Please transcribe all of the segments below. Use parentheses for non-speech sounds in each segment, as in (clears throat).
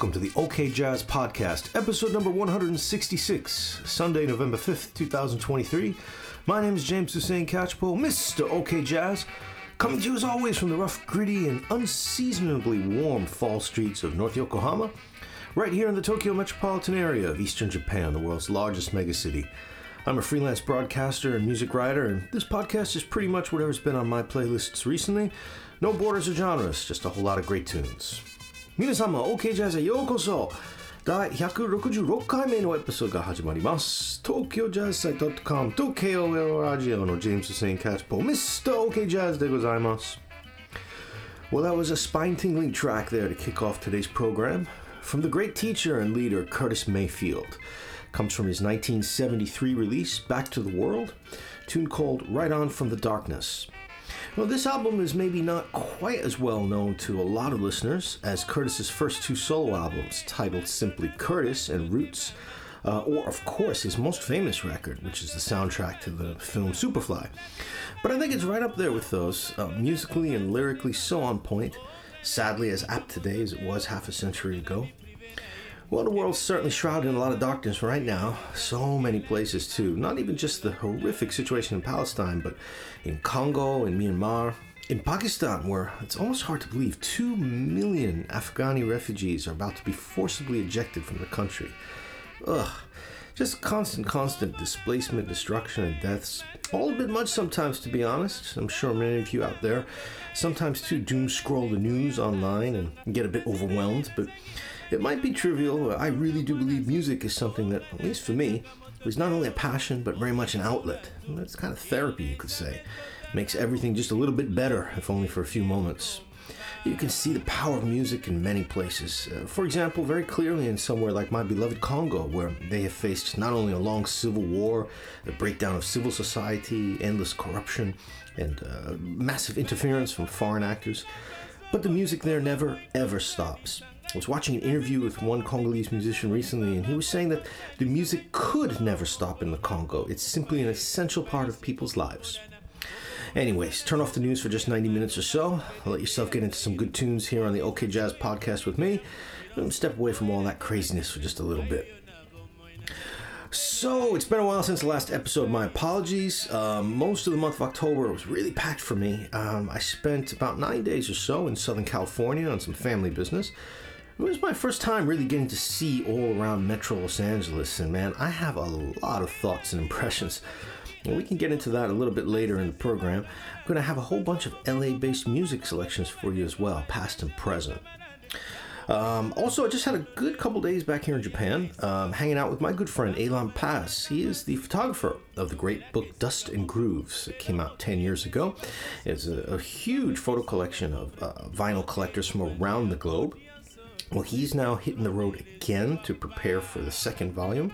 welcome to the OK Jazz Podcast, episode number 166, Sunday, November 5th, 2023. My name is James Hussein Catchpole, Mr. OK Jazz, coming to you as always from the rough, gritty, and unseasonably warm fall streets of North Yokohama, right here in the Tokyo metropolitan area of eastern Japan, the world's largest megacity. I'm a freelance broadcaster and music writer, and this podcast is pretty much whatever's been on my playlists recently. No borders or genres, just a whole lot of great tunes. 皆様 OK ジャズへようこそ第166回目のエピソードが始まります東京ジャズサイト .com と KOL ラジオのジェームス・セイン・キャッチポー Mr. OK ジャズでございます Well, that was a spine-tingling track there to kick off today's program from the great teacher and leader Curtis Mayfield. Comes from his 1973 release, Back to the World, tune called Right On from the Darkness. Well, this album is maybe not quite as well known to a lot of listeners as Curtis's first two solo albums, titled simply Curtis and Roots, uh, or of course his most famous record, which is the soundtrack to the film Superfly. But I think it's right up there with those, uh, musically and lyrically so on point, sadly as apt today as it was half a century ago. Well, the world's certainly shrouded in a lot of darkness right now. So many places, too. Not even just the horrific situation in Palestine, but in Congo, in Myanmar, in Pakistan, where it's almost hard to believe 2 million Afghani refugees are about to be forcibly ejected from the country. Ugh. Just constant, constant displacement, destruction, and deaths. All a bit much sometimes, to be honest. I'm sure many of you out there sometimes too doom scroll the news online and get a bit overwhelmed, but it might be trivial, but I really do believe music is something that, at least for me, is not only a passion, but very much an outlet. It's kind of therapy, you could say. It makes everything just a little bit better, if only for a few moments. You can see the power of music in many places. Uh, for example, very clearly in somewhere like my beloved Congo, where they have faced not only a long civil war, a breakdown of civil society, endless corruption, and uh, massive interference from foreign actors, but the music there never ever stops. I was watching an interview with one Congolese musician recently, and he was saying that the music could never stop in the Congo. It's simply an essential part of people's lives. Anyways, turn off the news for just 90 minutes or so. Let yourself get into some good tunes here on the OK Jazz podcast with me. And step away from all that craziness for just a little bit. So, it's been a while since the last episode. My apologies. Um, most of the month of October was really packed for me. Um, I spent about nine days or so in Southern California on some family business. It was my first time really getting to see all around Metro Los Angeles, and man, I have a lot of thoughts and (laughs) impressions. And we can get into that a little bit later in the program. I'm going to have a whole bunch of LA based music selections for you as well, past and present. Um, also, I just had a good couple days back here in Japan, um, hanging out with my good friend Eilon Paz. He is the photographer of the great book Dust and Grooves. It came out 10 years ago. It's a, a huge photo collection of uh, vinyl collectors from around the globe. Well, he's now hitting the road again to prepare for the second volume.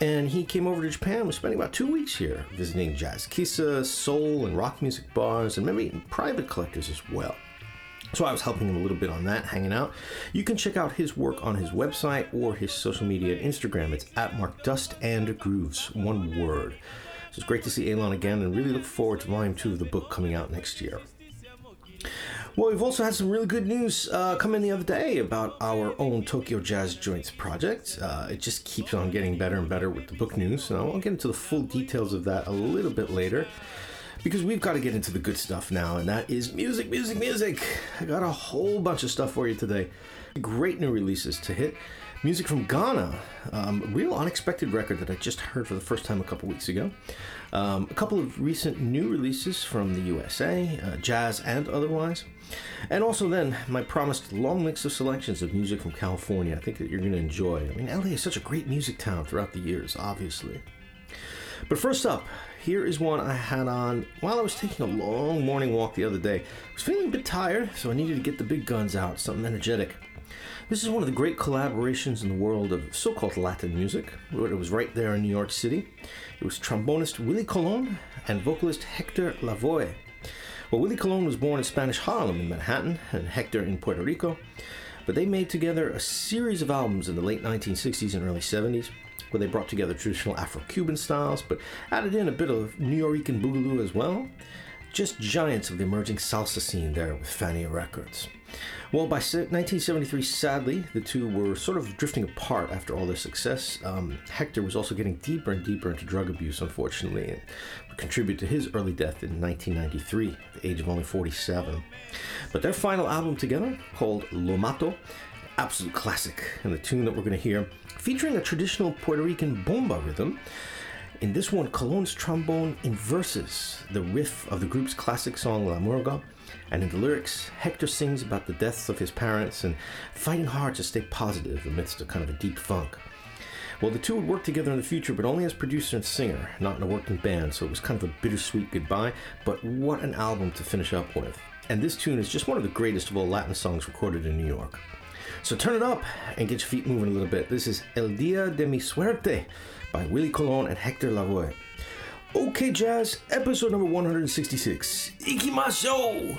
And he came over to Japan. We're spending about two weeks here, visiting jazz kissa, soul, and rock music bars, and maybe private collectors as well. So I was helping him a little bit on that, hanging out. You can check out his work on his website or his social media Instagram. It's at Mark Dust and Grooves, one word. So it's great to see Eilon again, and really look forward to volume two of the book coming out next year. Well, we've also had some really good news uh, come in the other day about our own Tokyo Jazz Joints project. Uh, it just keeps on getting better and better with the book news, and I'll get into the full details of that a little bit later because we've got to get into the good stuff now, and that is music, music, music. I got a whole bunch of stuff for you today. Great new releases to hit. Music from Ghana, um, real unexpected record that I just heard for the first time a couple weeks ago. Um, a couple of recent new releases from the USA, uh, jazz and otherwise. And also, then, my promised long mix of selections of music from California. I think that you're going to enjoy. I mean, LA is such a great music town throughout the years, obviously. But first up, here is one I had on while I was taking a long morning walk the other day. I was feeling a bit tired, so I needed to get the big guns out, something energetic. This is one of the great collaborations in the world of so called Latin music. It was right there in New York City. It was trombonist Willie Colon and vocalist Hector Lavoe. Well, Willie Colon was born in Spanish Harlem in Manhattan and Hector in Puerto Rico, but they made together a series of albums in the late 1960s and early 70s where they brought together traditional Afro Cuban styles but added in a bit of Nuyorican boogaloo as well. just giants of the emerging salsa scene there with Fania Records. Well, by 1973, sadly, the two were sort of drifting apart after all their success. Um, Hector was also getting deeper and deeper into drug abuse, unfortunately, and contributed to his early death in 1993, at the age of only 47. But their final album together, called Lo Mato, absolute classic, and the tune that we're going to hear, featuring a traditional Puerto Rican bomba rhythm. In this one, Colon's trombone inverses the riff of the group's classic song La Murga and in the lyrics, Hector sings about the deaths of his parents and fighting hard to stay positive amidst a kind of a deep funk. Well, the two would work together in the future, but only as producer and singer, not in a working band, so it was kind of a bittersweet goodbye, but what an album to finish up with. And this tune is just one of the greatest of all Latin songs recorded in New York. So turn it up and get your feet moving a little bit. This is El Dia de mi Suerte by Willie Colon and Hector Lavoe. OK Jazz, episode number 166. Ikimasho!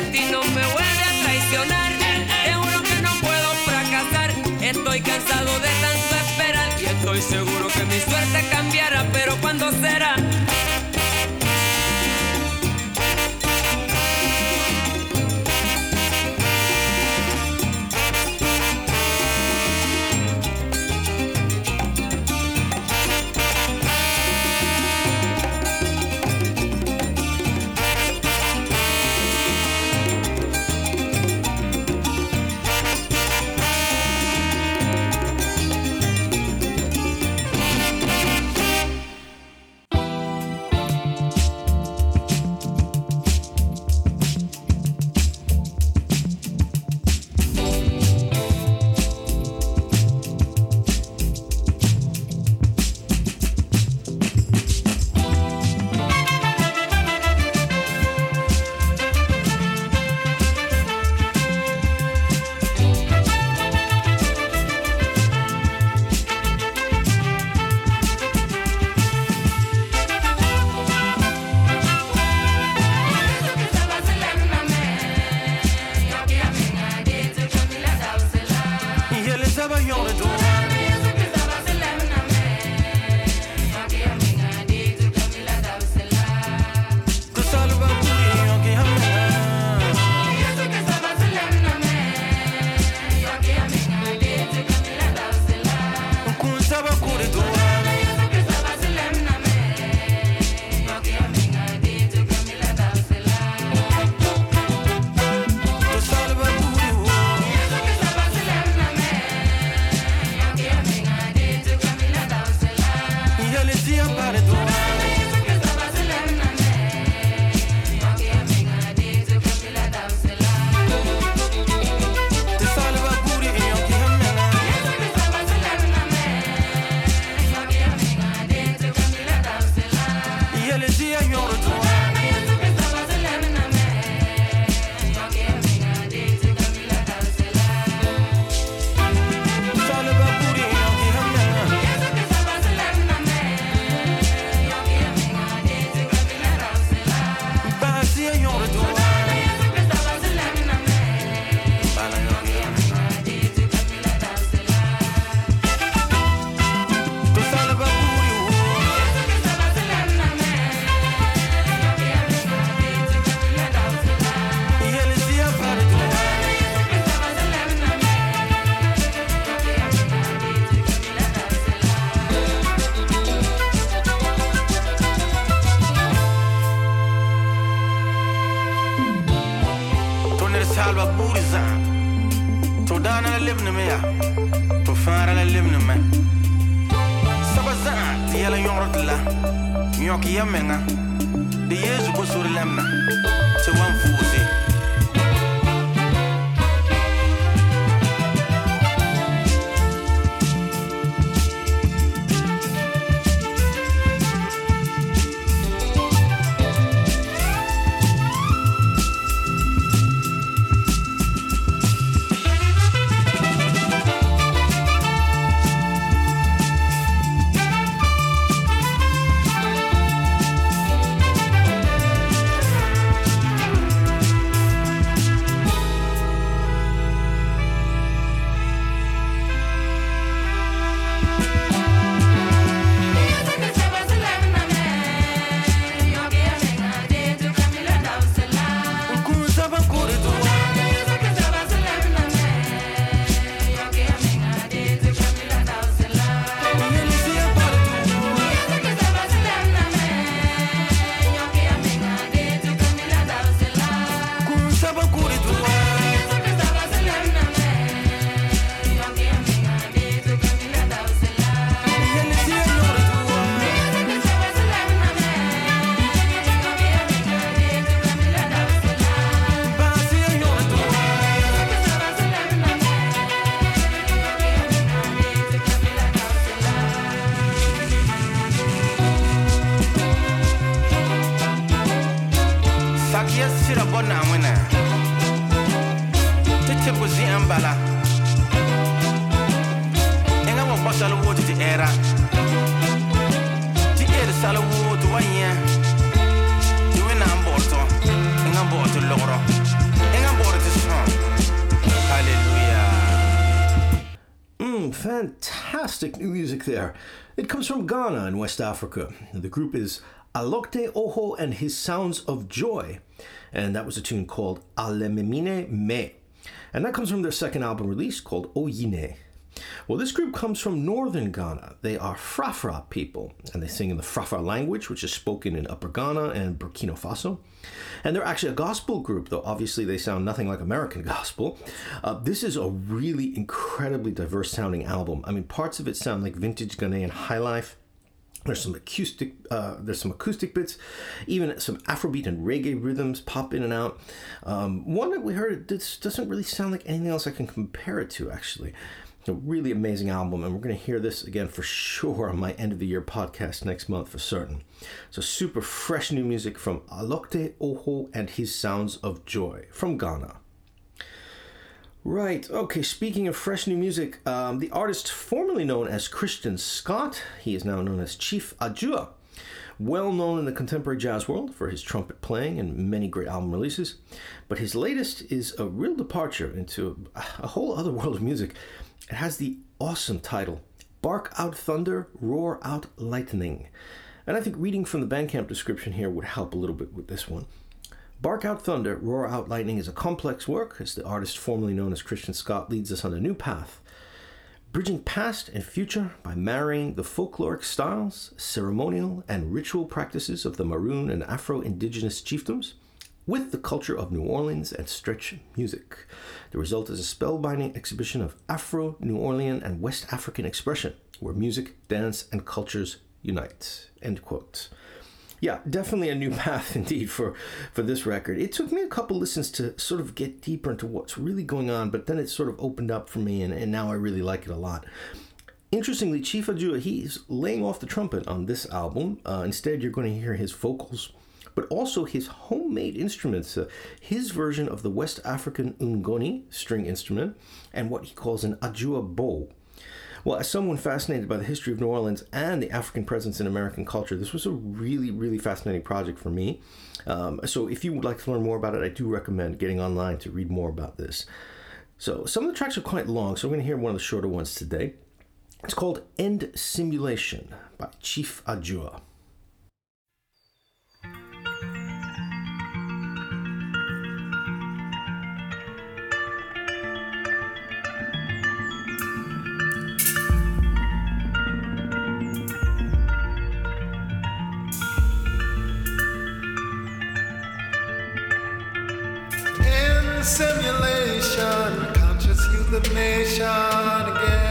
destino me vuelve a traicionar. Te juro que no puedo fracasar. Estoy cansado de tanto esperar y estoy seguro que mi suerte cambiará, pero ¿cuándo será? Fantastic new music there. It comes from Ghana in West Africa. The group is Alogte Oho and His Sounds of Joy, and that was a tune called Alememine Me. And that comes from their second album release called Oyine. Well, this group comes from northern Ghana. They are Frafra people, and they sing in the Frafra language, which is spoken in Upper Ghana and Burkina Faso. And they're actually a gospel group, though obviously they sound nothing like American (laughs) gospel. Uh, this is a really incredibly diverse sounding album. I mean, parts of it sound like vintage Ghanaian high life. There's some acoustic, uh, there's some acoustic bits, even some Afrobeat and reggae rhythms pop in and out. Um, one that we heard, this doesn't really sound like anything else I can compare it to, actually. A really amazing album, and we're going to hear this again for sure on my end of the year podcast next month for certain. So, super fresh new music from Alogte Oho and his Sounds of Joy from Ghana. Right, okay, speaking of fresh new music, um, the artist formerly known as Christian Scott, he is now known as Chief Adjuah. Well known in the contemporary jazz world for his trumpet playing and many great album releases, but his latest is a real departure into a whole other world of music. It has the awesome title Bark Out Thunder, Roar Out Lightning. And I think reading from the Bandcamp description here would help a little bit with this one. Bark Out Thunder, Roar Out Lightning is a complex work as the artist formerly known as Christian Scott leads us on a new path, bridging past and future by marrying the folkloric styles, ceremonial, and ritual practices of the Maroon and Afro indigenous chiefdoms with the culture of New Orleans and stretch music. The result is a spellbinding exhibition of Afro, New Orleans, and West African expression, where music, dance, and cultures unite. End quote. Yeah, definitely a new (laughs) path indeed for, for this record. It took me a couple listens to sort of get deeper into what's really going on, but then it sort of opened up for me, and, and now I really like it a lot. Interestingly, Chief Adjuah, he's laying off the trumpet on this album. Uh, instead, you're going to hear his vocals but also his homemade instruments, uh, his version of the West African ngoni string instrument, and what he calls an adjuah bow. Well, as someone fascinated by the history of New Orleans and the African presence in American culture, this was a really, really fascinating project for me. Um, so, if you would like to learn more about it, I do recommend getting online to read more about this. So, some of the tracks are quite long, so I'm going to hear one of the shorter ones today. It's called End Simulation by Chief Adjuah. Simulation, conscious youth of nation again.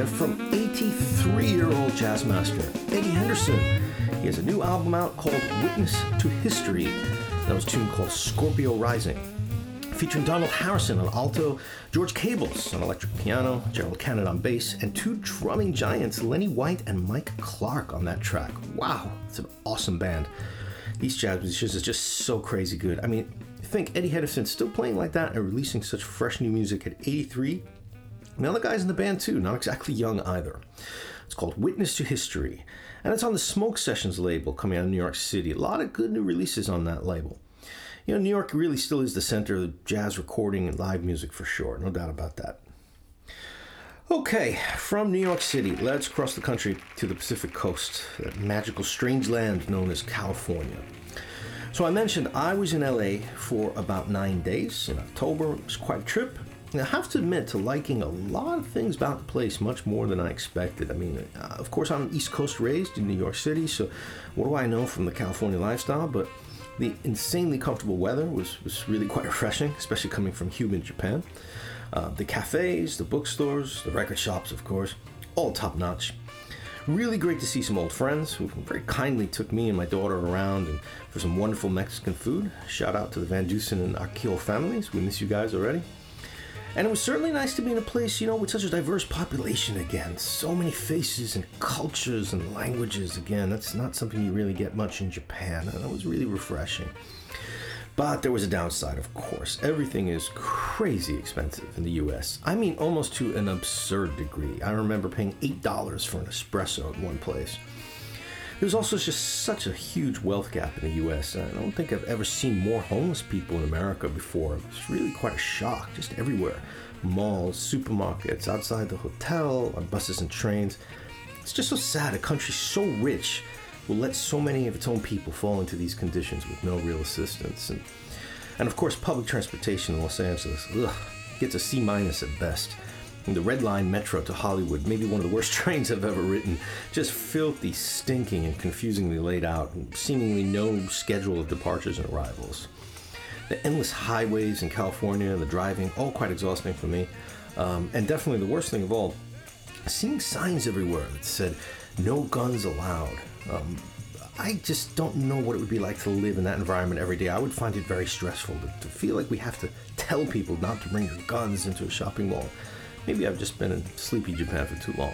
There from 83 year old jazz master Eddie Henderson. He has a new album out called Witness to History. That was a tune called Scorpio Rising. Featuring Donald Harrison on alto, George Cables on electric piano, Gerald Cannon on bass, and two drumming giants, Lenny White and Mike Clark, on that track. Wow, it's an awesome band. These jazz musicians are just so crazy good. I mean, think Eddie Henderson still playing like that and releasing such fresh new music at 83 and the other guys in the band, too, not exactly young either. It's called Witness to History, and it's on the Smoke Sessions label coming out of New York City. A lot of good new releases on that label. You know, New York really still is the center of jazz recording and live music for sure, no doubt about that. Okay, from New York City, let's cross the country to the Pacific Coast, that magical strange land known as California. So I mentioned I was in LA for about nine days in October. It was quite a trip. I have to admit to liking a lot of things about the place much more than I expected. I mean, uh, of course, I'm East Coast raised in New York City, so what do I know from the California lifestyle? But the insanely comfortable weather was, was really (laughs) quite refreshing, especially coming from humid Japan. Uh, the cafes, the bookstores, the record shops, of course, all top notch. Really great to see some old friends who very kindly took me and my daughter around and for some wonderful Mexican food. Shout out to the Van Dusen and Arquillo families. We miss you guys already. And it was certainly nice to be in a place, you know, with such a diverse population again. So many faces and cultures and languages again. That's not something you really get much in Japan. And it was really refreshing. But there was a downside, of course. Everything is crazy expensive in the US. I mean, almost to an absurd degree. I remember paying $8 for an espresso at one place. There's also just such a huge wealth gap in the US. I don't think I've ever seen more homeless people in America before. It's really quite a shock, just everywhere. Malls, supermarkets, outside the hotel, on buses and trains. It's just so sad a country so rich will let so many of its own people fall into these conditions with no real assistance. And, and of course, public transportation in Los Angeles ugh, gets a C minus at best. The Red Line Metro to Hollywood, maybe one of the worst (laughs) trains I've ever ridden, just filthy, stinking, and confusingly laid out, seemingly no schedule of departures and arrivals. The endless highways in California the driving, all quite exhausting for me. Um, and definitely the worst thing of all, seeing signs everywhere that said, no guns allowed. Um, I just don't know what it would be like to live in that environment every day. I would find it very stressful to, to feel like we have to tell people not to bring their guns into a shopping mall. Maybe I've just been in sleepy Japan for too long.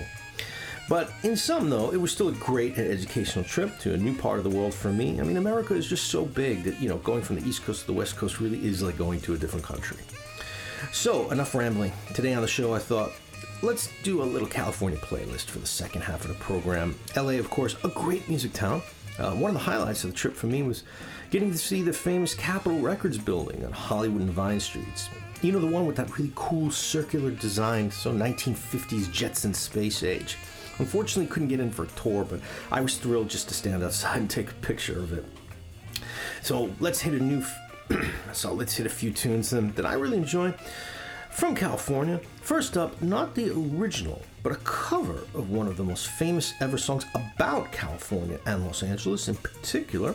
But in sum, though, it was still a great and educational trip to a new part of the world for me. I mean, America is just so big that, you know, going from the East Coast to the West Coast really is like going to a different country. So, enough rambling. Today on the show, I thought, let's do a little California playlist for the second half of the program. LA, of course, a great music town. Uh, one of the highlights of the trip for me was getting to see the famous Capitol Records building on Hollywood and Vine Streets. You know, the one with that really cool circular design, so 1950s Jetson space age. Unfortunately, couldn't get in for a tour, but I was thrilled just to stand outside and take a picture of it. So let's hit a new. F- (clears throat) so let's hit a few tunes then that I really enjoy from California. First up, not the original, but a cover of one of the most famous ever songs about California and Los Angeles in particular.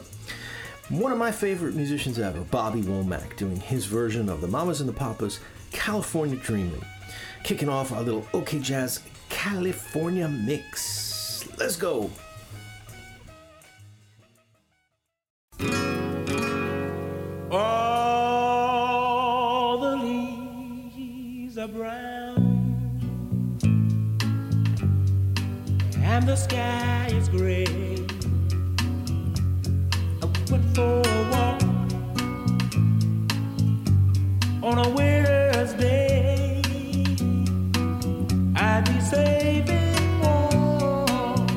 One of my favorite musicians ever, Bobby Womack, doing his version of the Mamas and the Papas California Dreamin'. Kicking off our little OK Jazz California mix. Let's go. All the leaves are brown and the sky is gray. For a walk on a winter's day. I'd be warm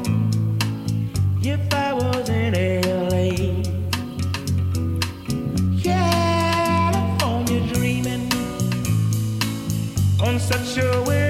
if I was in LA. California dreaming on such a winter's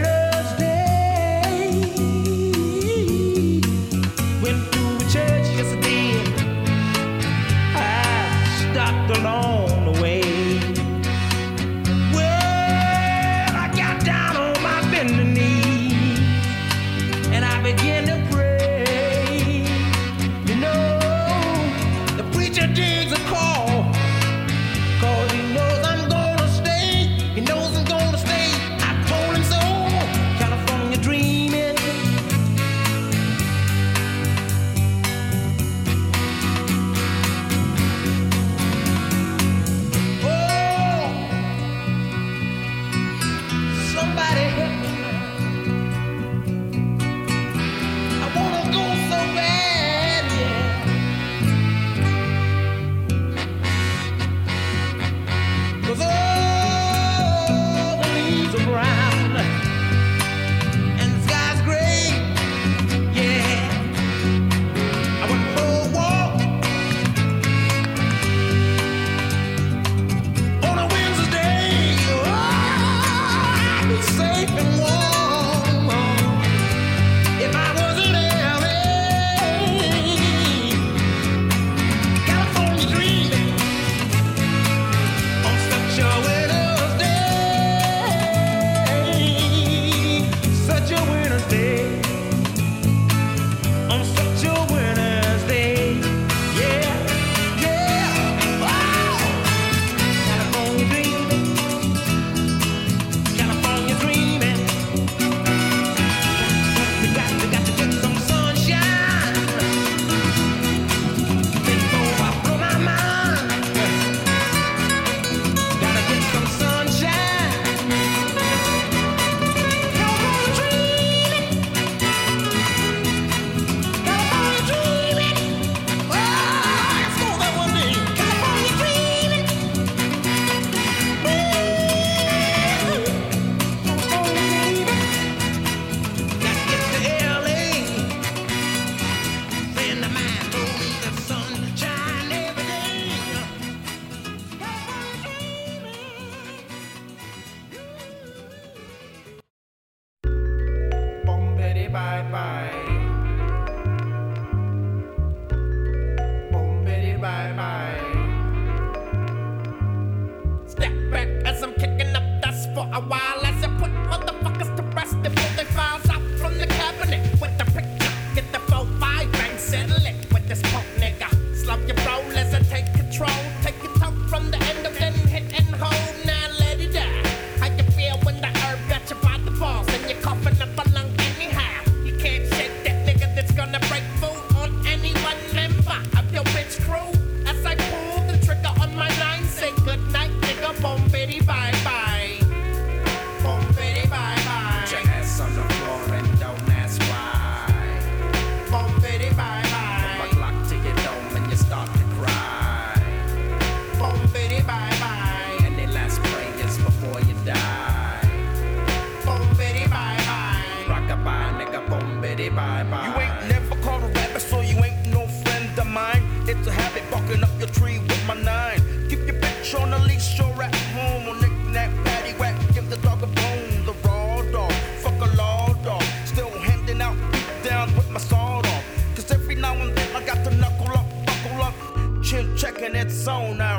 You ain't never caught a rabbit, so you ain't no friend of mine. It's a habit barking up your tree with my nine. Keep your bitch on the leash, you're home. On knick-knack, paddywhack, give the dog a bone. The raw dog, fuck a law dog. Still handing out beat down with my sword on. Cause every now and then I got to knuckle up, buckle up. Chin checking its zone, I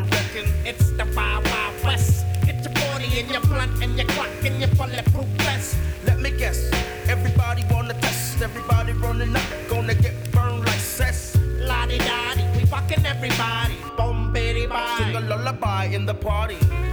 the party.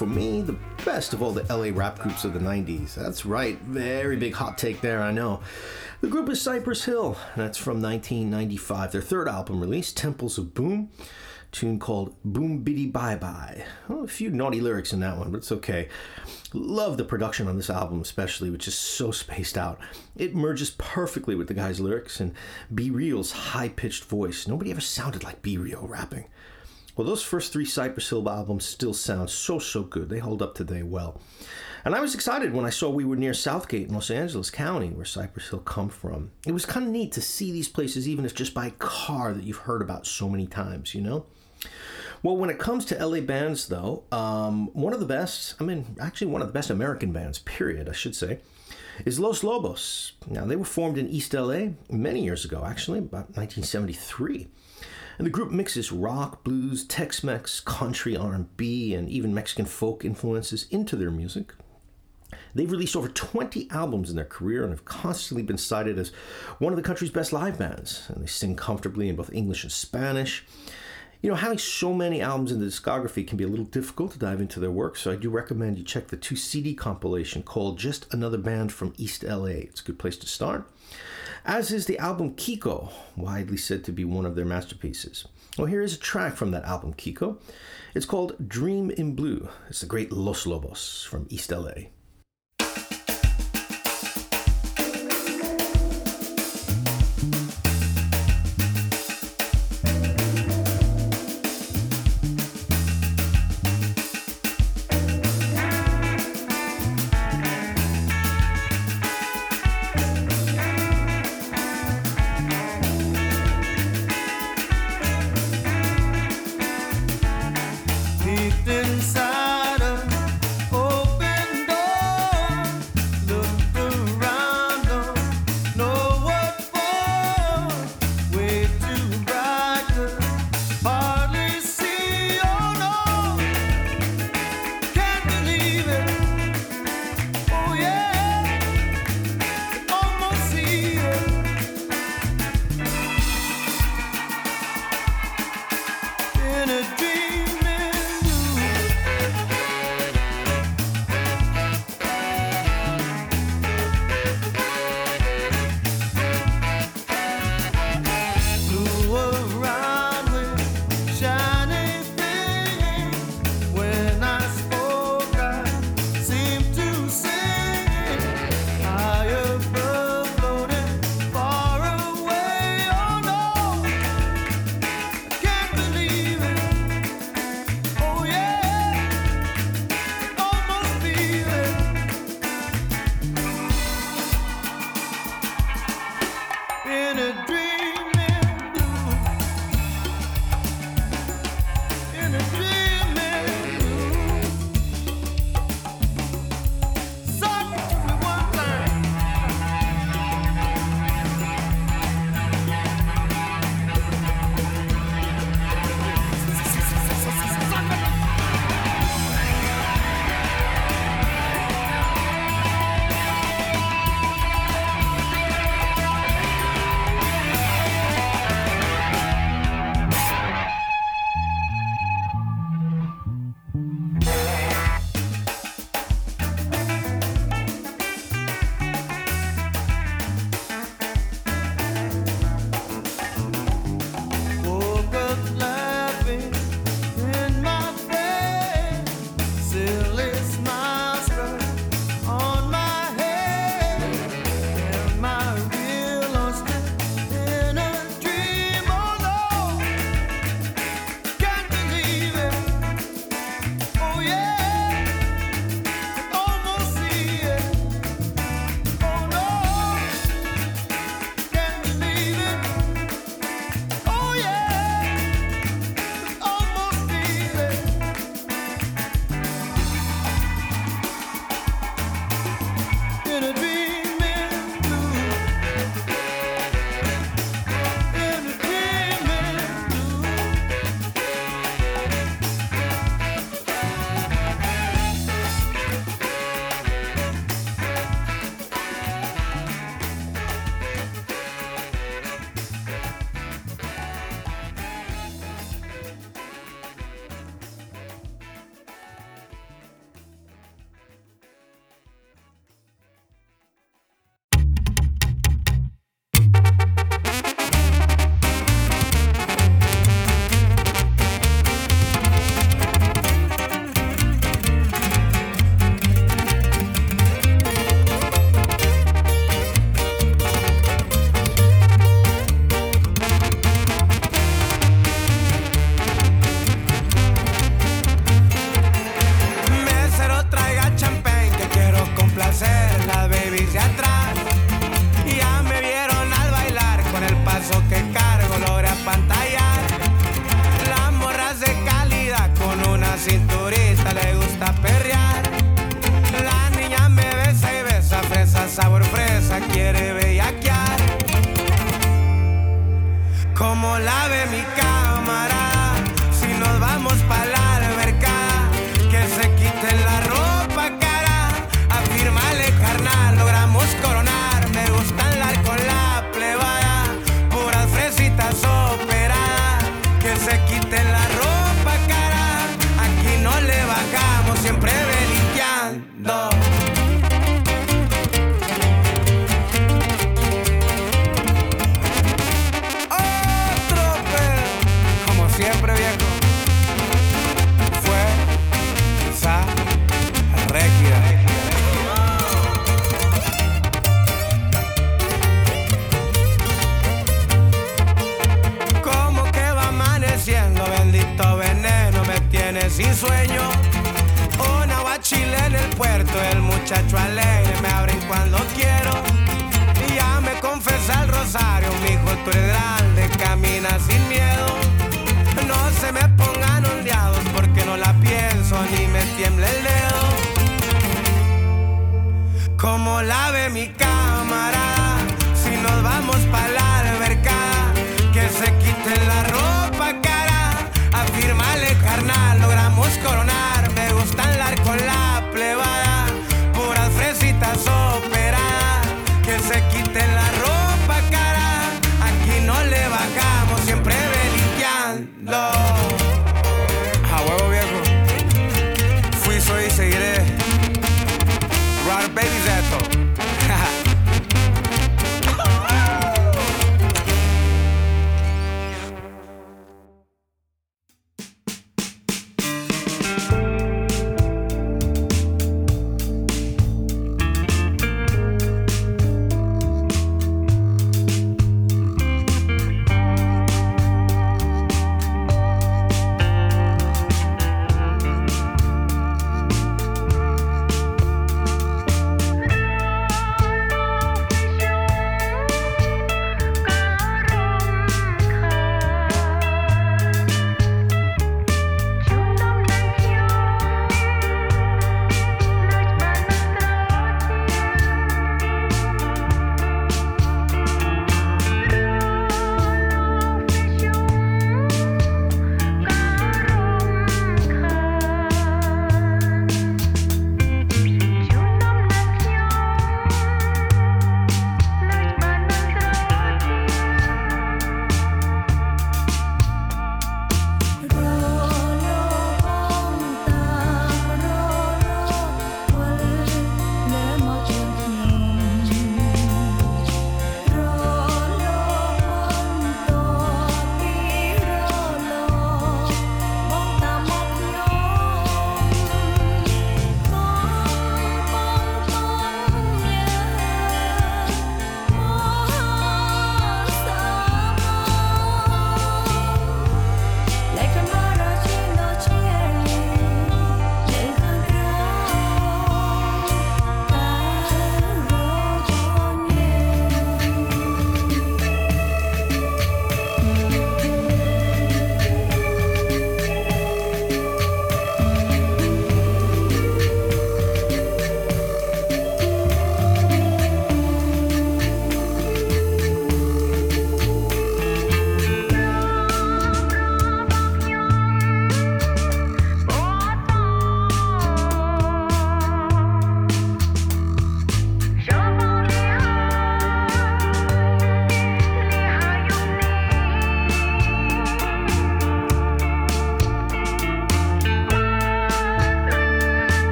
For me, the best of all the LA rap groups of the 90s. That's right, very big hot take there, I know. The group is Cypress Hill. That's from 1995. Their third album release, Temples of Boom. Tune called Boom Biddy Bye Bye. A few naughty lyrics in that one, but it's okay. Love the production on this album, especially, which is so spaced out. It merges perfectly with the guy's lyrics and B Real's high pitched voice. Nobody ever sounded like B Real rapping. Well, those first three Cypress Hill albums still sound so, so good. They hold up today well. And I was excited when I saw we were near South Gate in Los Angeles County, where Cypress Hill come from. It was kind of neat to see these places, even if just by car that you've heard about so many times, you know? Well, when it comes to LA bands, though, um, one of the best, I mean, actually one of the best American bands, period, I should say, is Los Lobos. Now, they were formed in East LA many years ago, actually, about 1973. And the group mixes rock, blues, Tex-Mex, country, R&B, and even Mexican folk influences into their music. They've released over 20 albums in their career and have constantly been cited as one of the country's best live bands. And they sing comfortably in both English and Spanish. You know, having so many albums in the discography can be a little difficult to dive into their work, so I do recommend you check the two CD compilation called Just Another Band from East LA. It's a good place to start as is the album Kiko, widely said to be one of their masterpieces. Well, here is a track from that album, Kiko. It's called Dream in Blue. It's the great Los Lobos from East LA.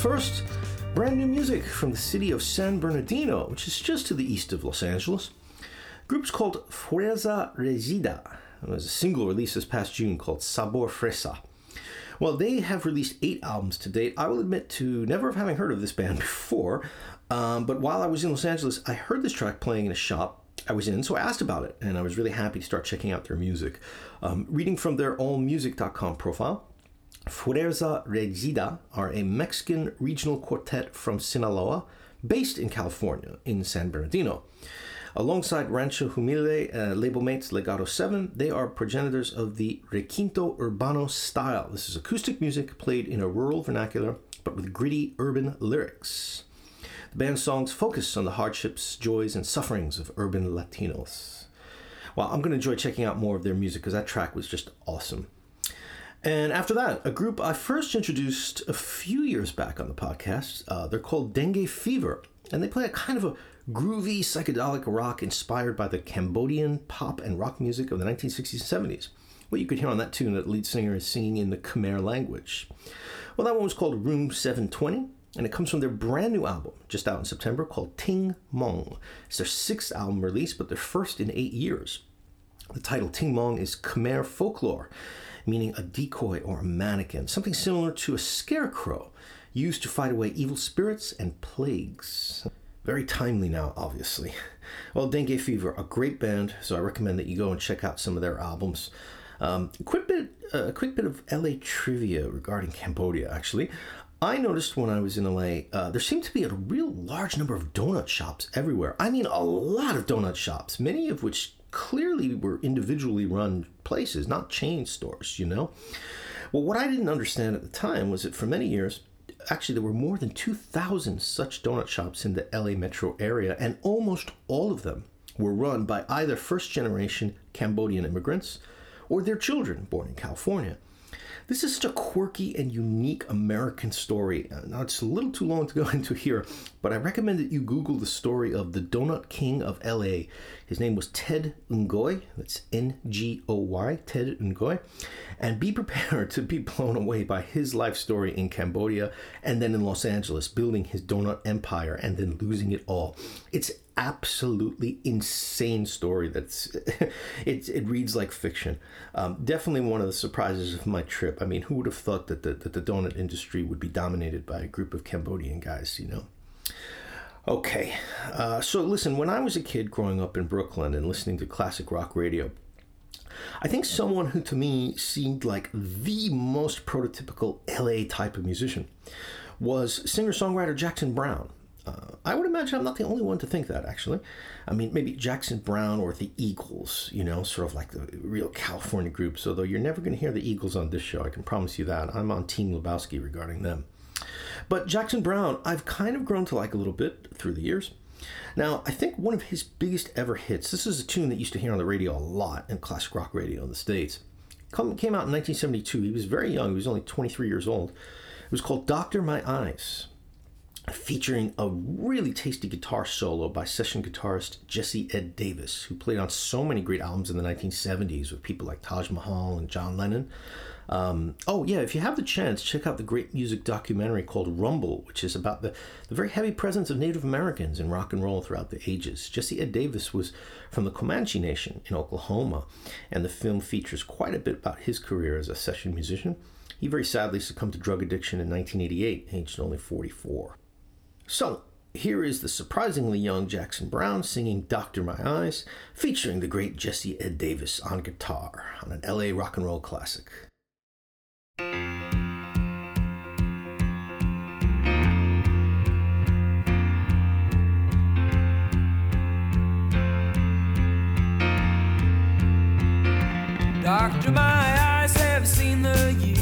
First, brand new music from the city of San Bernardino, which is just to the east of Los Angeles. group's called Fuerza Regida. It was a single released this past June called Sabor Fresa. Well, they have released eight albums to date. I will admit to never having heard of this band (laughs) before, um, but while I was in Los Angeles, I heard this track playing in a shop I was in, so I asked about it, and I was really happy to start checking out their music. Um, reading from their allmusic.com profile, Fuerza Regida are a Mexican regional quartet from Sinaloa, based in California, in San Bernardino. Alongside Rancho Humilde uh, label mates Legado 7, they are progenitors of the Requinto Urbano style. This is acoustic music played in a rural vernacular, but with gritty urban lyrics. The band's songs focus on the hardships, joys, and sufferings of urban Latinos. Well, I'm going to enjoy checking out more of their music because that track was just awesome. And after that, a group I first introduced a few years back on the podcast. Uh, they're called Dengue Fever, and they play a kind of a groovy psychedelic rock inspired by the Cambodian pop and rock music of the 1960s and 70s. Well, you could hear on that tune that the lead singer is singing in the Khmer language. Well, that one was called Room 720, and it comes from their brand new album, just out in September, called Ting Mong. It's their sixth album release, but their first in eight years. The title Ting Mong is Khmer folklore, meaning a decoy or a mannequin, something similar to a scarecrow used to fight away evil spirits and plagues. Very timely now, obviously. (laughs) Well, Dengue Fever, a great band, so I recommend that you go and check out some of their albums. Um, quick bit, uh, a quick bit of LA trivia regarding Cambodia. Actually, I noticed when I was in LA, uh, there seemed to be a real large number of donut shops everywhere. I mean, a lot of donut shops, many of which clearly were individually run places, not chain stores. You know. Well, what I didn't understand at the time was that for many years actually there were more than 2,000 such donut shops in the LA metro area, and almost all of them were run by either first generation Cambodian immigrants or their children born in California. This is such a quirky and unique American story. Uh, now, it's a little too long to go (laughs) into here, but I recommend that you Google the story of the Donut King of LA. His name was Ted Ngoy. That's N G O Y, Ted Ngoy. And be (laughs) prepared to be blown away by his life story in Cambodia and then in Los Angeles, building his donut empire and then losing it all. It's absolutely insane story that's (laughs) it, it reads like fiction. Um, definitely one of the surprises of my trip. I mean who would have thought that the, that the donut industry would be dominated by a group of cambodian guys you know? Okay uh, so listen when i was a kid growing up in brooklyn and listening to classic rock radio I think someone who to me seemed like the most prototypical LA type of musician was singer songwriter Jackson Browne. Uh, I would imagine I'm not the only one to think that, actually. I mean, maybe Jackson Browne or the Eagles, you know, sort of like the real California groups, although you're never going to hear the Eagles on this show, I can promise you that. I'm on Team Lebowski regarding them. But Jackson Browne, I've kind of grown to like a little bit through the years. Now, I think one of his biggest ever hits, this is a tune that used to hear on the radio a lot in classic rock radio in the States, Come, came out in 1972. He was very young, he was only 23 years old. It was called Doctor My Eyes featuring a really tasty guitar solo by session guitarist Jesse Ed Davis, who played on so many great albums in the 1970s with people like Taj Mahal and John Lennon. Um, oh, yeah, if you have the chance, check out the great music documentary called Rumble, which is about the, the very heavy presence of Native Americans in rock and roll throughout the ages. Jesse Ed Davis was from the Comanche Nation in Oklahoma, and the film features quite a bit about his career as a session musician. He very sadly succumbed to drug addiction in 1988, aged only 44. So, here is the surprisingly young Jackson Browne singing Doctor My Eyes, featuring the great Jesse Ed Davis on guitar on an LA rock and roll classic. Doctor, my eyes have seen the years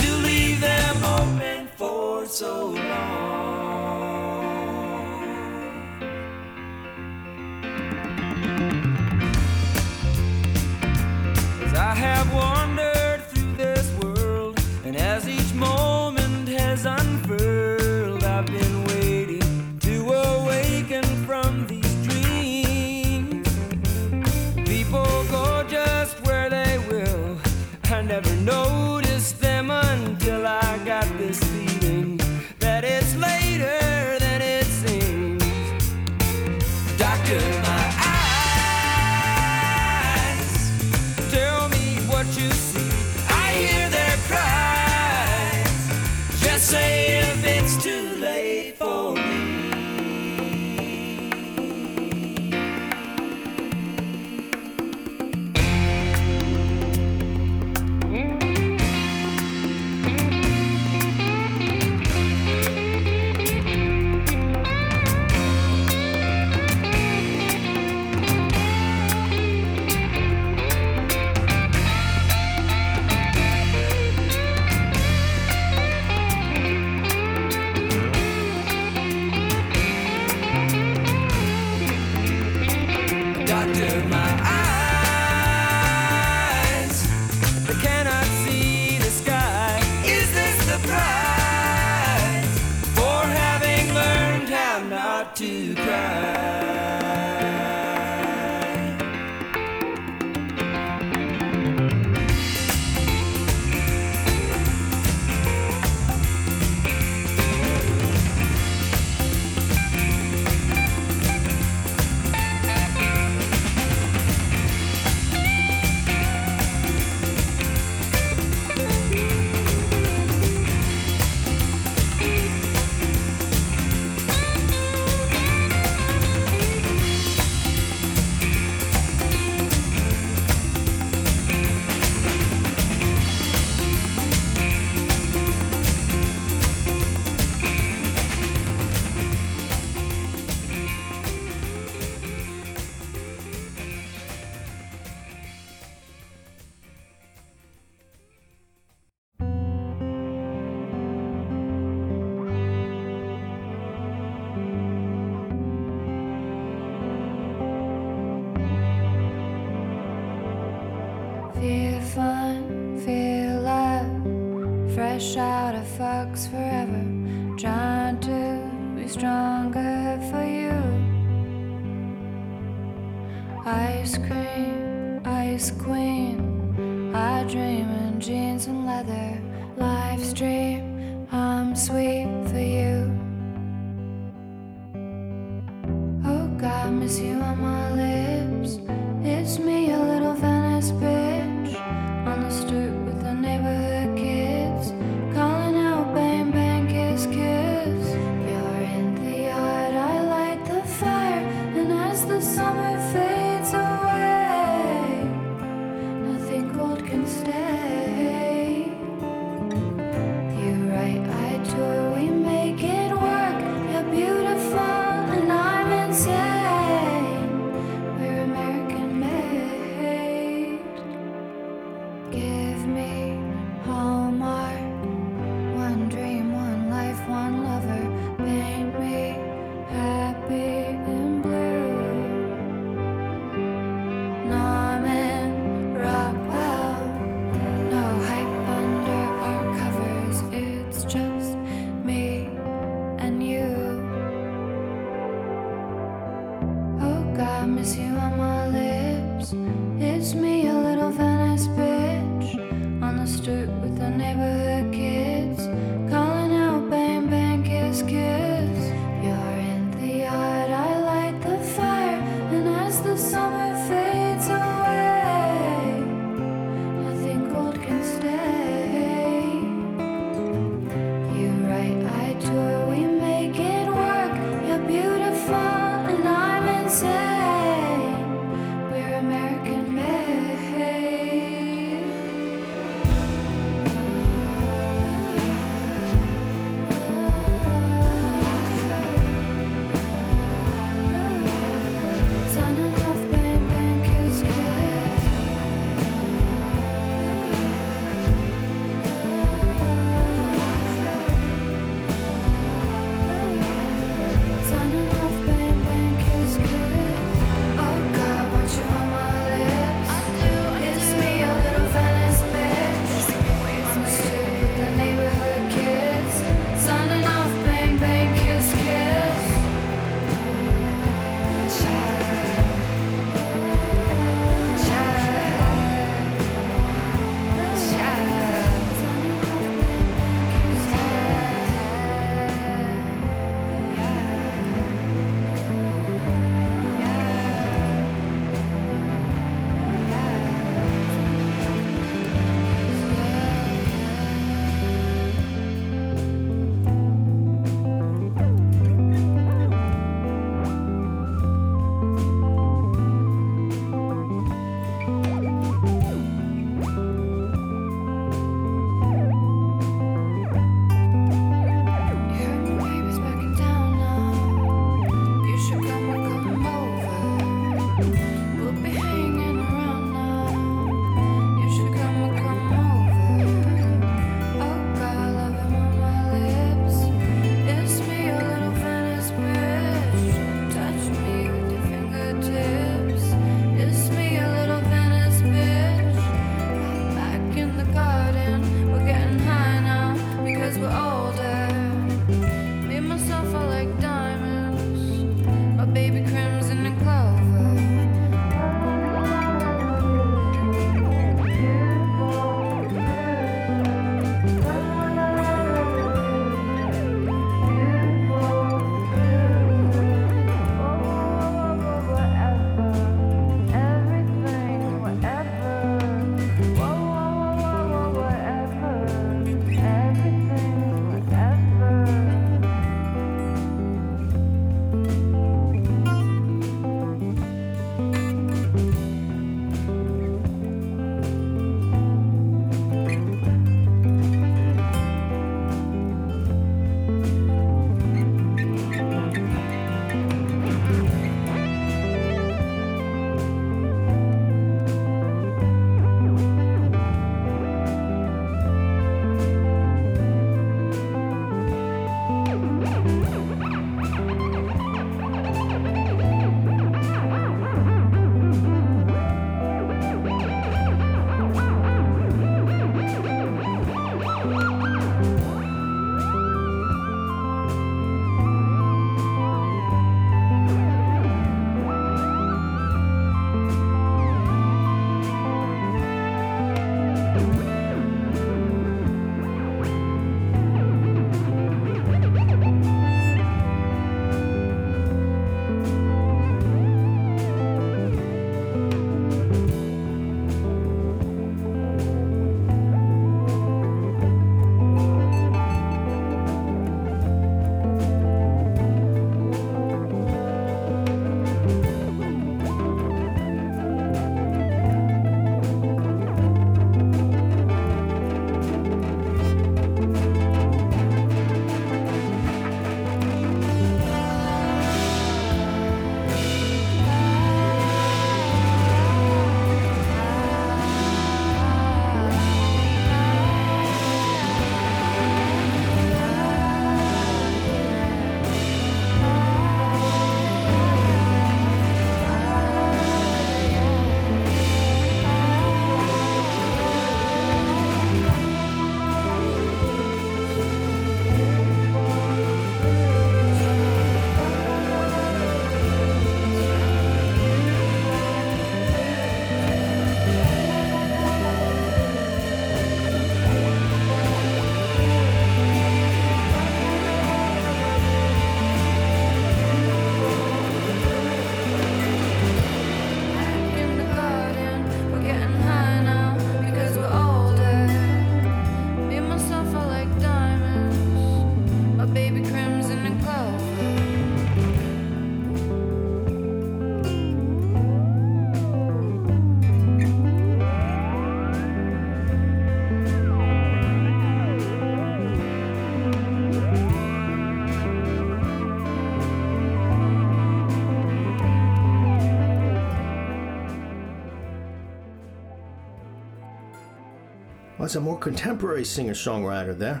That's a more contemporary singer songwriter there,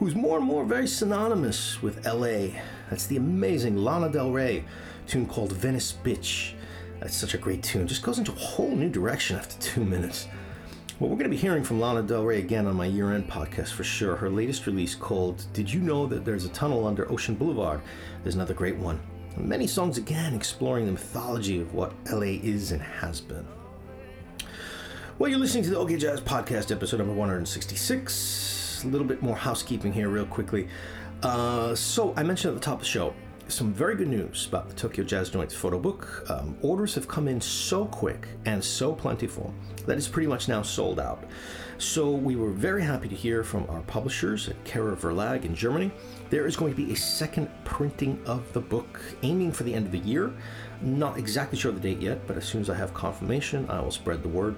who's more and more very synonymous with LA. That's the amazing Lana Del Rey tune called Venice Bitch. That's such a great tune. Just goes into a whole new direction after (laughs) two minutes. Well, we're going to be hearing from Lana Del Rey again on my year end podcast for sure. Her latest release called Did You Know That There's a Tunnel Under Ocean Boulevard? There's another great one. Many songs again exploring the mythology of what LA is and has been. Well, you're listening to the OK Jazz Podcast, episode number 166. A little bit more housekeeping here, real quickly. Uh, so, I mentioned at the top of the show some very good news about the Tokyo Jazz Joints photo book. Um, orders have come in so quick and so plentiful that it's pretty much now sold out. So we were very happy to hear from our publishers at Kehrer Verlag in Germany. There is going to be a second printing of the book, aiming for the end of the year. Not exactly sure of the date yet, but as soon as I have confirmation, I will spread the word.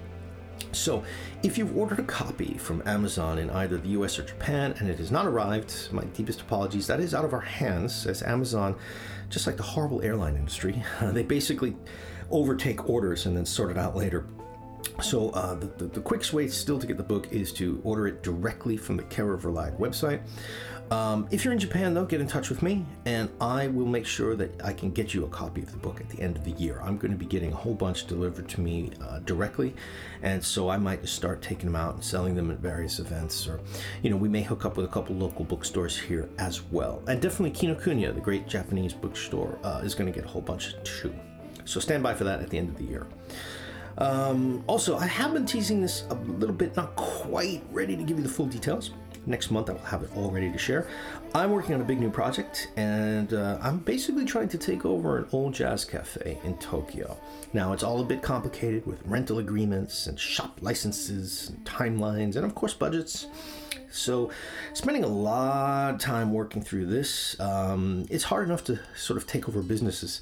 So, if you've ordered a copy from Amazon in either the US or Japan and it has not arrived, my deepest apologies. That is out of our hands, as Amazon, just like the horrible airline industry, (laughs) they basically overtake orders and then sort it out later. So, uh, the, the, the, quickest way still to get the book is to order it directly from the Kehrer Verlag website. Um, if you're in Japan, though, get in touch with me, and I will make sure that I can get you a copy of the book at the end of the year. I'm going to be getting a whole bunch delivered to me uh, directly, and so I might just start taking them out and selling them at various events, or you know, we may hook up with a couple local bookstores here as well. And definitely Kinokuniya, the great Japanese bookstore, uh, is going to get a whole bunch too. So stand by for that at the end of the year. Um, also, I have been teasing this a little bit, not quite ready to give you the full details. Next month, I will have it all ready to share. I'm working on a big new project, and uh, I'm basically trying to take over an old jazz cafe in Tokyo. Now, it's all a bit complicated with rental agreements and shop licenses and timelines, and of course, budgets. So, spending a lot of time working through this, um, it's hard enough to sort of take over businesses.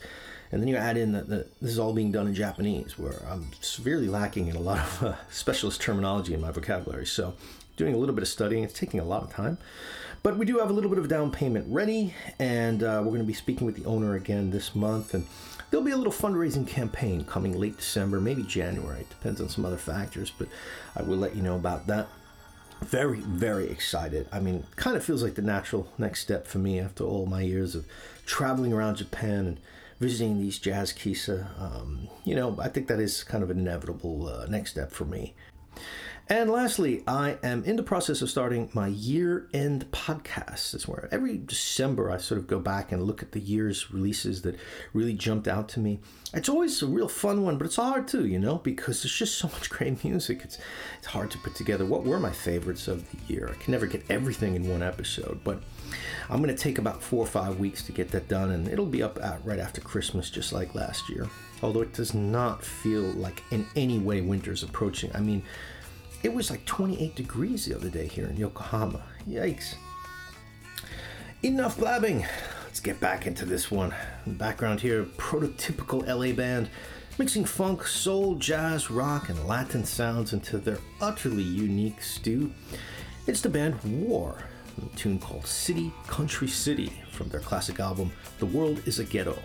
And then you add in that, this is all being done in Japanese, where I'm severely lacking in a lot of uh, specialist terminology in my vocabulary. So doing a little bit of studying. It's taking a lot of time. But we do have a little bit of down payment ready, and uh, we're going to be speaking with the owner again this month. And there'll be a little fundraising campaign coming late December, maybe January. It depends on some other factors, but I will let you know about that. Very, very excited. I mean, kind of feels like the natural next step for me after all my years of traveling around Japan and visiting these jazz kissa. Um, you know, I think that is kind of an inevitable uh, next step for me. And lastly, I am in the process of starting my year end podcast. It's where every December I sort of go back and look at the year's releases that really jumped out to me. It's always a real fun one, but it's hard too, you know, because there's just so much (laughs) great music. It's, it's hard to put together what were my favorites of the year. I can never get everything in one episode, but I'm going to take about four or five weeks to get that done, and it'll be up right after Christmas, just like last year. Although it does not feel like in any way winter's approaching. I mean, it was like 28 degrees the other day here in Yokohama. Yikes. Enough blabbing. Let's get back into this one. In the background here, prototypical LA band, mixing funk, soul, jazz, rock, and Latin sounds into their utterly unique stew. It's the band War, a tune called City Country City from their classic album, The World is a Ghetto.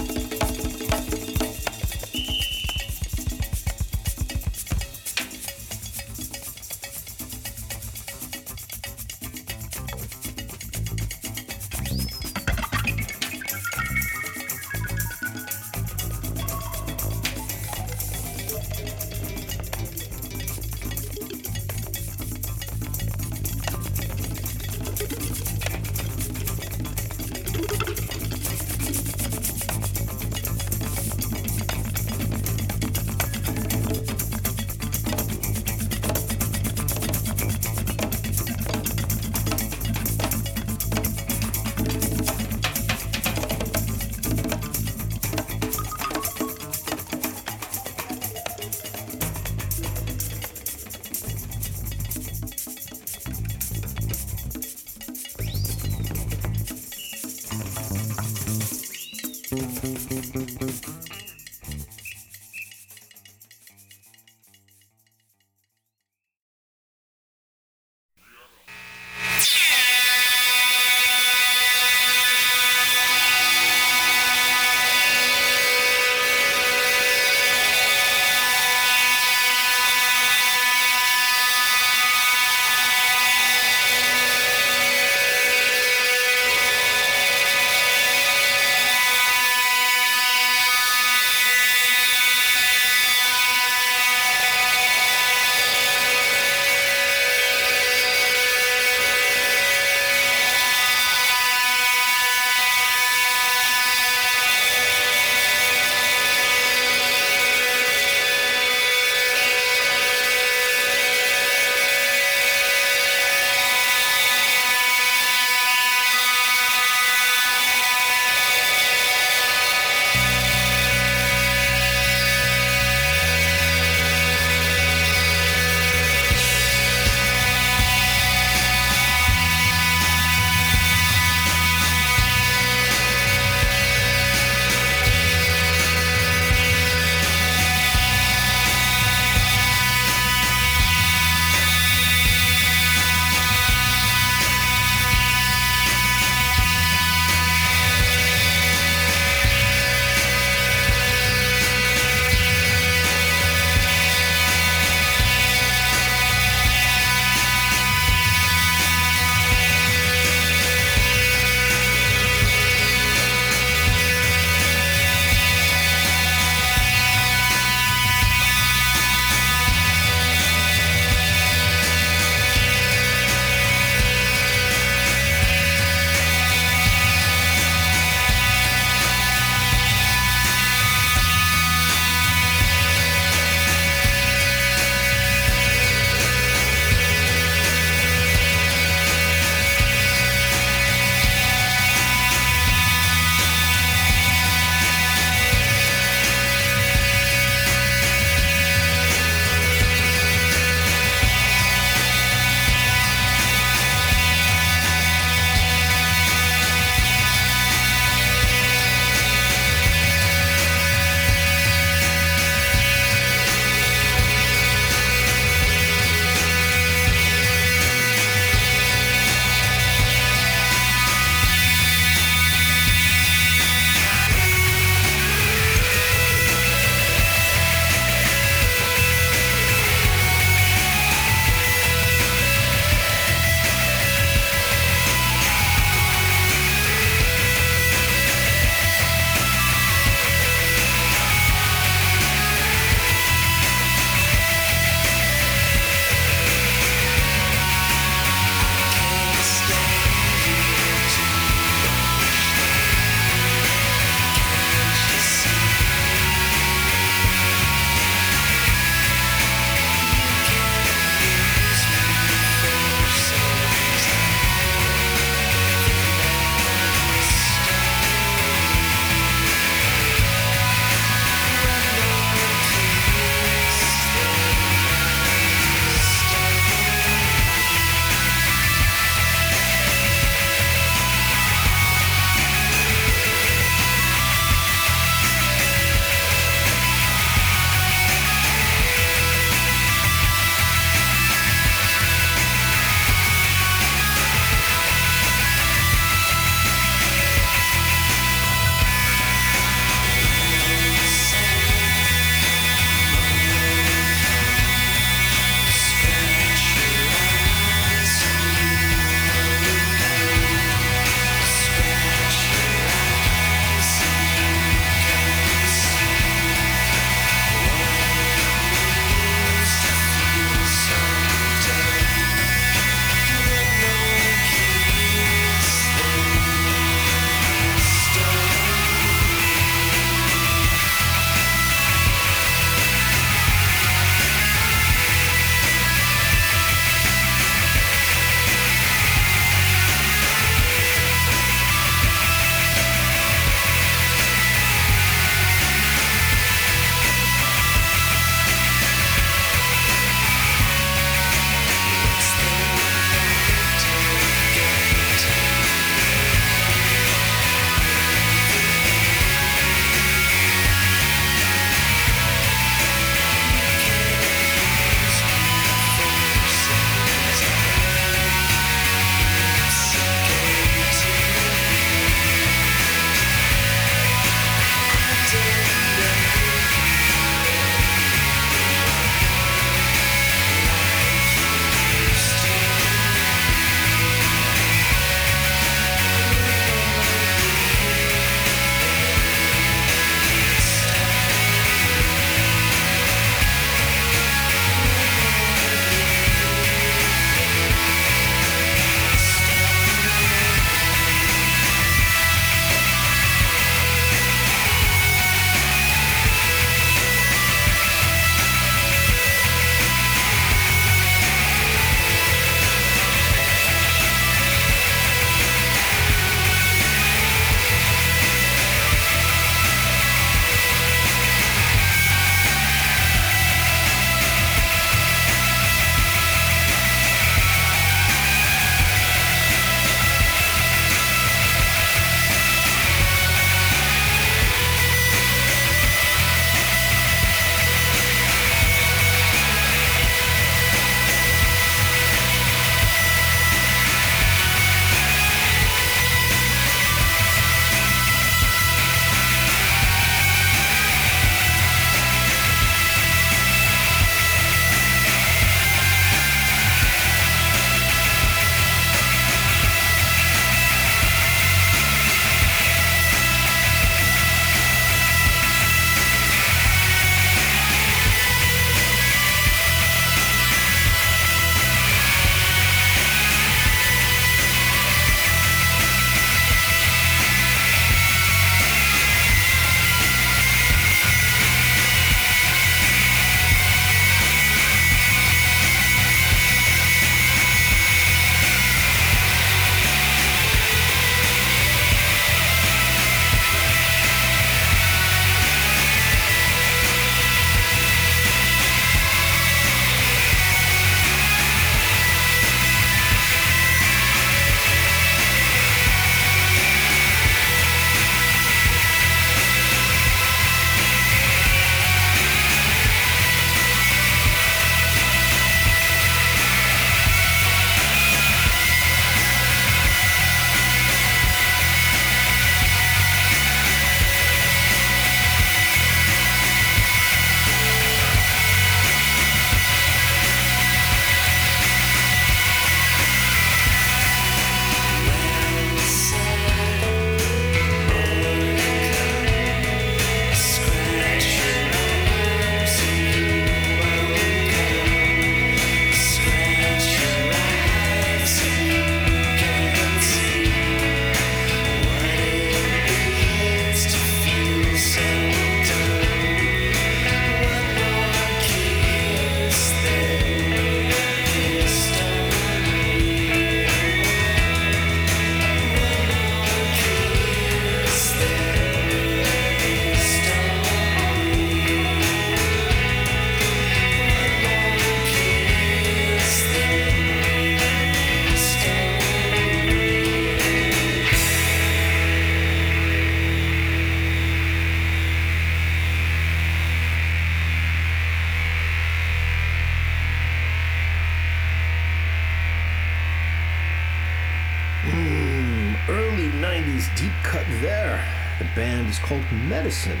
Called Medicine.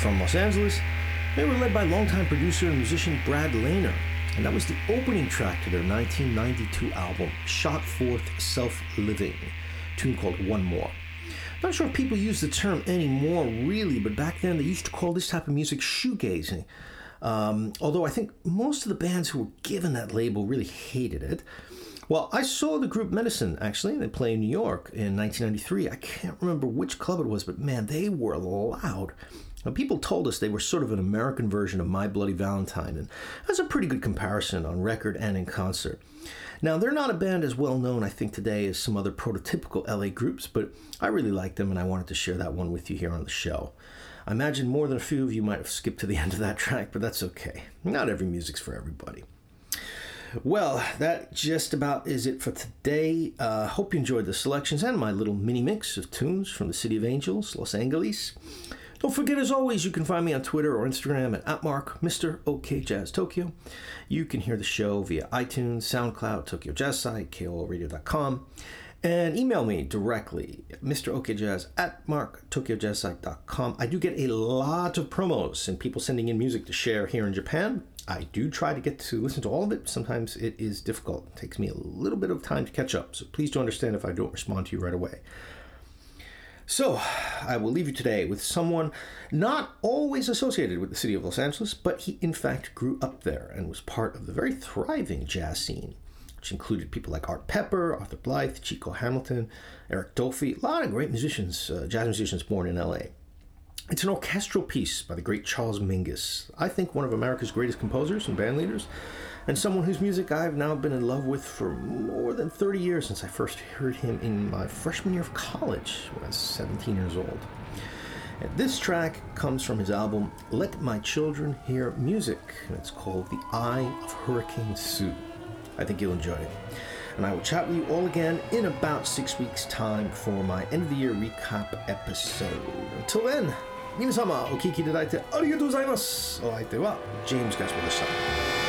From Los Angeles. They were led by longtime producer and musician Brad Laner. And that was the opening track to their 1992 album, Shot Forth Self Living, tune called One More. Not sure if people use the term anymore, really, but back then they used to call this type of music shoegazing. Um, although I think most of the bands who were given that label really hated it. Well, I saw the group Medicine actually. They play in New York in 1993. I can't remember which club it was, but man, they were loud. Now, people told us they were sort of an American version of My Bloody Valentine, and that's a pretty good comparison on record and in concert. Now, they're not a band as well known, I think, today as some other prototypical LA groups, but I really like them and I wanted to share that one with you here on the show. I imagine more than a few of you might have skipped to the end of that track, but that's okay. Not every music's for everybody. Well, that just about is it for today. Uh, hope you enjoyed the selections and my little mini mix of tunes from the City of Angels, Los Angeles. Don't forget, as always, you can find me on Twitter or Instagram at @mark Mr. OK Jazz Tokyo. You can hear the show via iTunes, SoundCloud, Tokyo Jazz site, KOLRadio.com, and email me directly, Mr. OK Jazz at marktokyojazz.com. I do get a lot of promos and people sending in music to share here in Japan. I do try to get to listen to all of it. Sometimes it is difficult. It takes me a little bit of time to catch up, so please do understand if I don't respond to you right away. So, I will leave you today with someone not always associated with the city of Los Angeles, but he in fact grew up there and was part of the very thriving jazz scene, which included people like Art Pepper, Arthur Blythe, Chico Hamilton, Eric Dolphy, a lot of great musicians, uh, jazz musicians born in LA. It's an orchestral piece by the great Charles Mingus, I think one of America's greatest composers and band leaders, and someone whose music I've now been in love with for more than 30 years since I first heard him in my freshman year of college when I was 17 years old. And this track comes from his album Let My Children Hear Music, and it's called The I of Hurricane Sue. I think you'll enjoy it. And I will chat with you all again in about six weeks' time for my end of the year recap episode. Until then, 皆様お聞きいただいてありがとうございます。お相手はジェームズ・ガスポでした。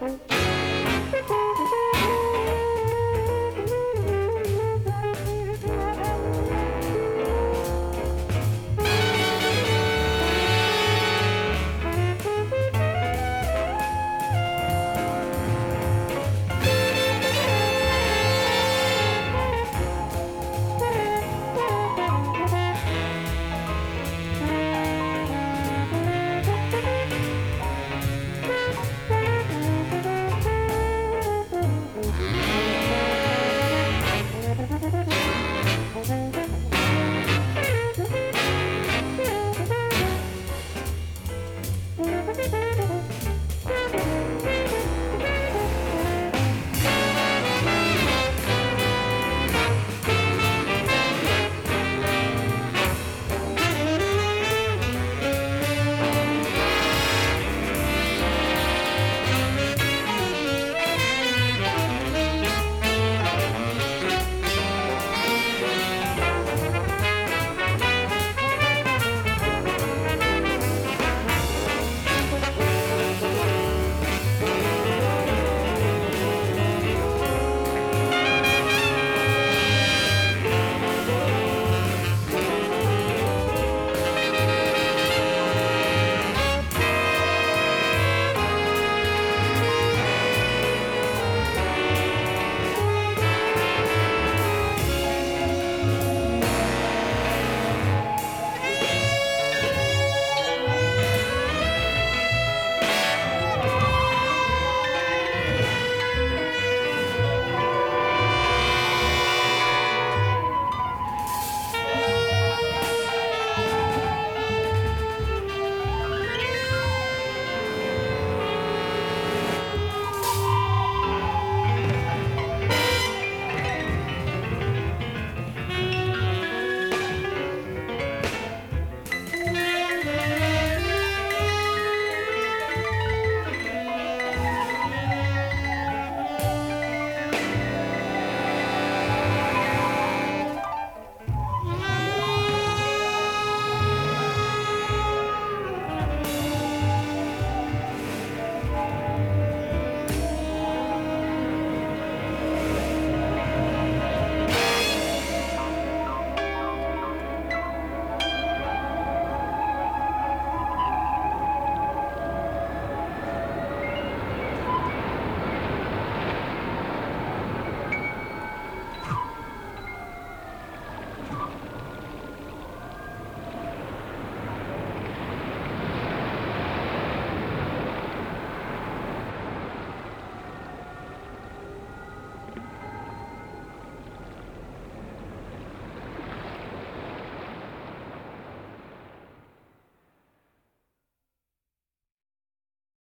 Thank you.